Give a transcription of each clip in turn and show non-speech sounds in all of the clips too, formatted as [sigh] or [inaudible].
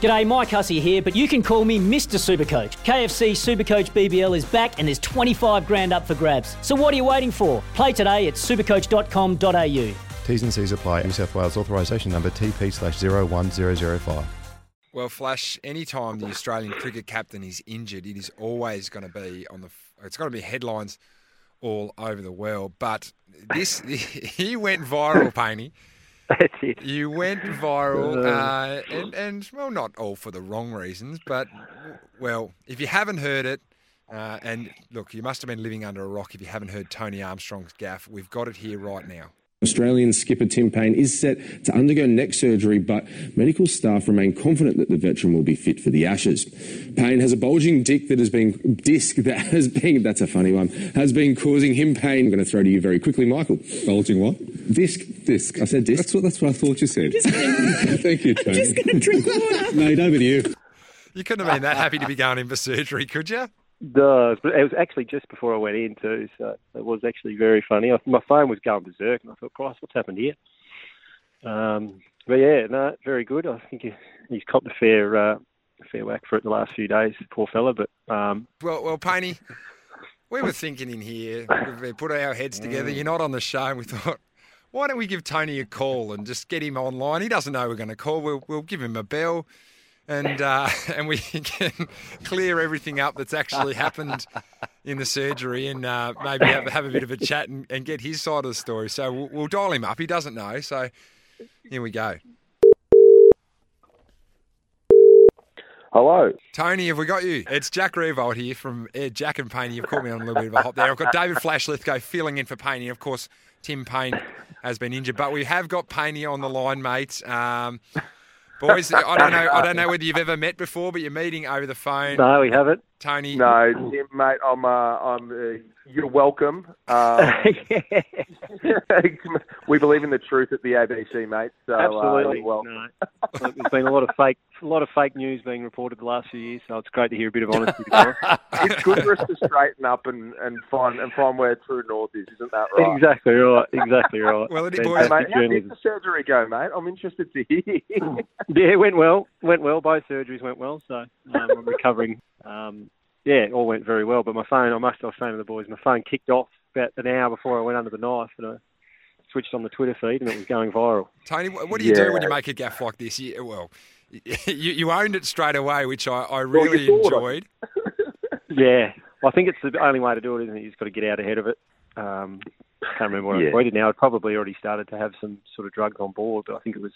G'day, Mike Hussey here, but you can call me Mr. Supercoach. KFC Supercoach BBL is back and there's 25 grand up for grabs. So what are you waiting for? Play today at supercoach.com.au. T's and C's apply. New South Wales authorisation number TP slash 01005. Well, Flash, anytime the Australian cricket captain is injured, it is always going to be on the. It's going to be headlines all over the world. But this, [laughs] he went viral, Paney. That's [laughs] it. You went viral, uh, and, and well, not all for the wrong reasons, but well, if you haven't heard it, uh, and look, you must have been living under a rock if you haven't heard Tony Armstrong's gaff. We've got it here right now. Australian skipper Tim Paine is set to undergo neck surgery, but medical staff remain confident that the veteran will be fit for the Ashes. Paine has a bulging dick that has been disc that has been that's a funny one has been causing him pain. I'm going to throw to you very quickly, Michael. Bulging what? Disc, disc. I said disc. That's what that's what I thought you said. [laughs] Thank you, Tony. Just going to drink water. Mate, over to you. You couldn't have been that happy to be going in for surgery, could you? Does, but it was actually just before I went in too, so it was actually very funny. I, my phone was going berserk, and I thought, "Christ, what's happened here?" Um, but yeah, no, very good. I think he, he's copped a fair, uh, a fair whack for it the last few days, poor fella. But um, Well, well, Paney, [laughs] we were thinking in here, we put our heads together. You're not on the show, and we thought, why don't we give Tony a call and just get him online? He doesn't know we're going to call. We'll, we'll give him a bell, and uh, [laughs] and we can clear everything up that's actually happened in the surgery, and uh, maybe have, have a bit of a chat and, and get his side of the story. So we'll, we'll dial him up. He doesn't know, so here we go. Hello. Tony, have we got you? It's Jack Riewoldt here from uh, Jack and Paney. You've caught me on a little bit of a hop there. I've got David Flash Lithgow filling in for Paney. Of course, Tim Paine has been injured, but we have got Paney on the line, mate. Um, boys, I don't know. I don't [laughs] know whether you've ever met before, but you're meeting over the phone. no, we haven't. Tony. No, mate, I'm. Uh, I'm. Uh, you're welcome. [laughs] Um, [laughs] we believe in the truth at the ABC, mate. So, Absolutely. Uh, well, No. Look, There's been a lot of fake, a lot of fake news being reported the last few years, so it's great to hear a bit of honesty. to be honest. it's good for us to straighten up and, and find and find where true north is, isn't that right? exactly right. Exactly right. Well, it- Hey, boys, mate, how did the surgery go, mate? I'm interested to hear. [laughs] Yeah, it went well. Went well. Both surgeries went well. So um, I'm recovering. Um, yeah, it all went very well. But my phone, I must have saying to the boys, my phone kicked off about an hour before I went under the knife, and I switched on the Twitter feed, and it was going viral. Tony, what what do you do when you make a gaff like this? You, well, [laughs] you, you owned it straight away, which I, I really thought it. enjoyed. [laughs] Yeah, I think it's the only way to do it, isn't it? You just got to get out ahead of it. Um, can't remember what Yeah. I tweeted now. I'd probably already started to have some sort of drugs on board, but I think it was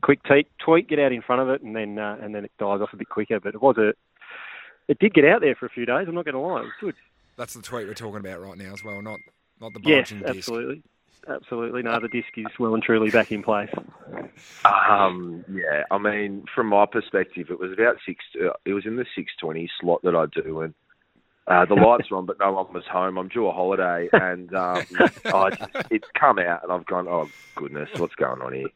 a quick tweet, tweet get out in front of it, and then uh, and then it dies off a bit quicker. But it was a, it did get out there for a few days. I'm not going to lie, it was good. That's the tweet we're talking about right now as well, not not the Yes, bulging disc. absolutely. Absolutely. No, the disc is well and truly back in place. Um, yeah, I mean, from my perspective, it was about six. Uh, it was in the six twenty slot that I do, and uh, the [laughs] lights were on, but no one was home. I'm due a holiday, and um, [laughs] I just, it's come out, and I've gone, oh goodness, what's going on here?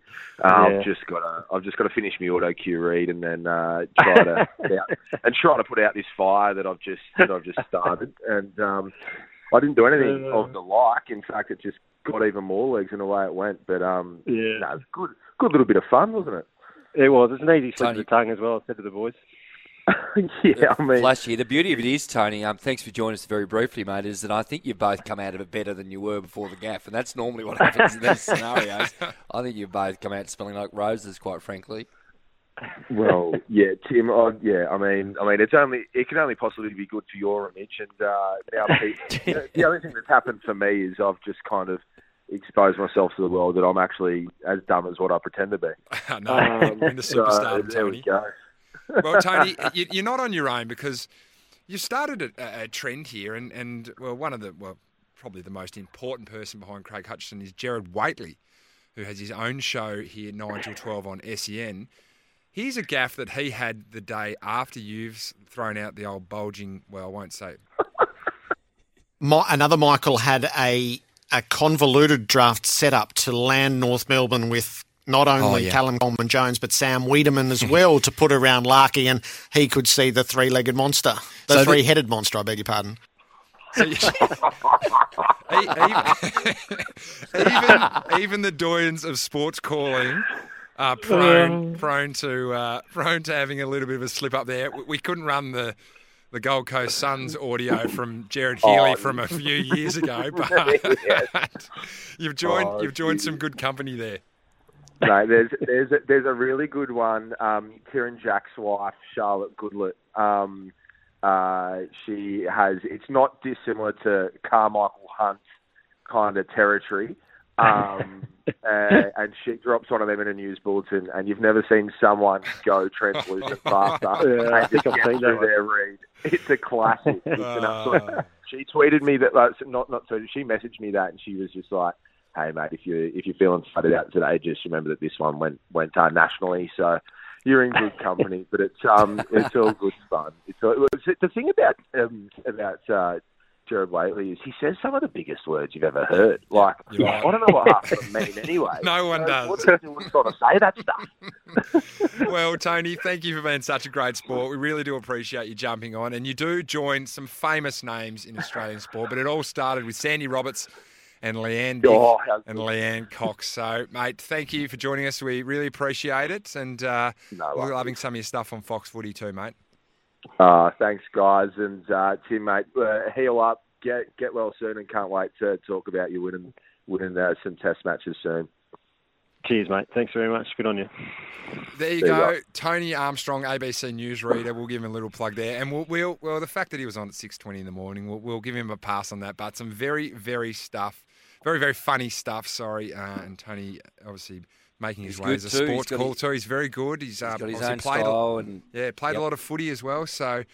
Uh, Yeah. I've just got to, I've just got to finish my auto cue read, and then uh, try to [laughs] out, and try to put out this fire that I've just that I've just started, and um, I didn't do anything of the like. In fact, it just got even more legs in the way it went. But um, Yeah. no, it's good, good little bit of fun, wasn't it? It was. It's an easy slip of the tongue as well, I said to the boys. [laughs] yeah, I mean, Flashy. The beauty of it is, Tony. Um, thanks for joining us very briefly, mate. Is that I think you've both come out of it better than you were before the gaff, and that's normally what happens in these [laughs] scenarios. I think you've both come out smelling like roses, quite frankly. well, yeah, Tim. I, yeah, I mean, I mean, it's only it can only possibly be good for your image, and uh, [laughs] now people, the only thing that's happened for me is I've just kind of exposed myself to the world that I'm actually as dumb as what I pretend to be. no, Um, in the so, superstar, there Tony. we go. Well, Tony, [laughs] you, you're not on your own because you started a, a trend here, and, and well, one of the well, probably the most important person behind Craig Hutchison is Gerard Whateley, who has his own show here nine till twelve on SEN. Here's a gaff that he had the day after you've thrown out the old bulging. Well, I won't say [laughs] my, another Michael had a a convoluted draft set up to land North Melbourne with not only Oh, yeah. Callum Coleman Jones but Sam Weideman as well to put around Larkey, and he could see the three legged monster, the So three headed monster. I beg your pardon. [laughs] So you- even, even the doyens of sports calling are prone prone to uh, prone to having a little bit of a slip up there. We, we couldn't run the the Gold Coast Suns audio from Gerard Healy Oh, from a few years ago, [laughs] but [laughs] you've joined Oh, you've joined some good company there. [laughs] no, there's there's a, there's a really good one. Um, Kieran Jack's wife, Charlotte Goodlett. Um, uh, she has. It's not dissimilar to Karmichael Hunt kind of territory. Um, [laughs] uh, and she drops one of them in a news bulletin, and you've never seen someone go translucent faster [laughs] Yeah, I think I've seen that their read. It's a classic. It's Uh, she tweeted me that like, not not so she messaged me that and she was just like hey mate if you if you're feeling flooded out today just remember that this one went went uh, nationally so you're in good company but it's um it's all good fun it's all, the thing about um about uh Gerard Whateley is he says some of the biggest words you've ever heard. Like, You're. I don't know what half of them mean [laughs] anyway. No one So does. What does anyone sort of say that stuff? [laughs] well, Tony, thank you for being such a great sport. We really do appreciate you jumping on. And you do join some famous names in Australian sport, but it all started with Sandy Roberts and Leanne Dick Oh, and Leanne Cox. [laughs] So, mate, thank you for joining us. We really appreciate it. And uh, No we're loving some of your stuff on Fox Footy too, mate. Uh, thanks, guys, and uh, Tim, mate, uh, heal up, get get well soon, and can't wait to talk about you winning winning uh, some Test matches soon. Cheers, mate. Thanks very much. Good on you. There you There you go. go. Tony Armstrong, ABC newsreader. We'll give him a little plug there, and we'll, we'll well the fact that he was on at six twenty in the morning, we'll, we'll give him a pass on that. But some very very stuff, very very funny stuff. Sorry, uh, and Tony obviously making his He's way as a too. Sports call his- too. He's very good. He's, uh, He's got his own played a- style and yeah played Yep. a lot of footy as well. So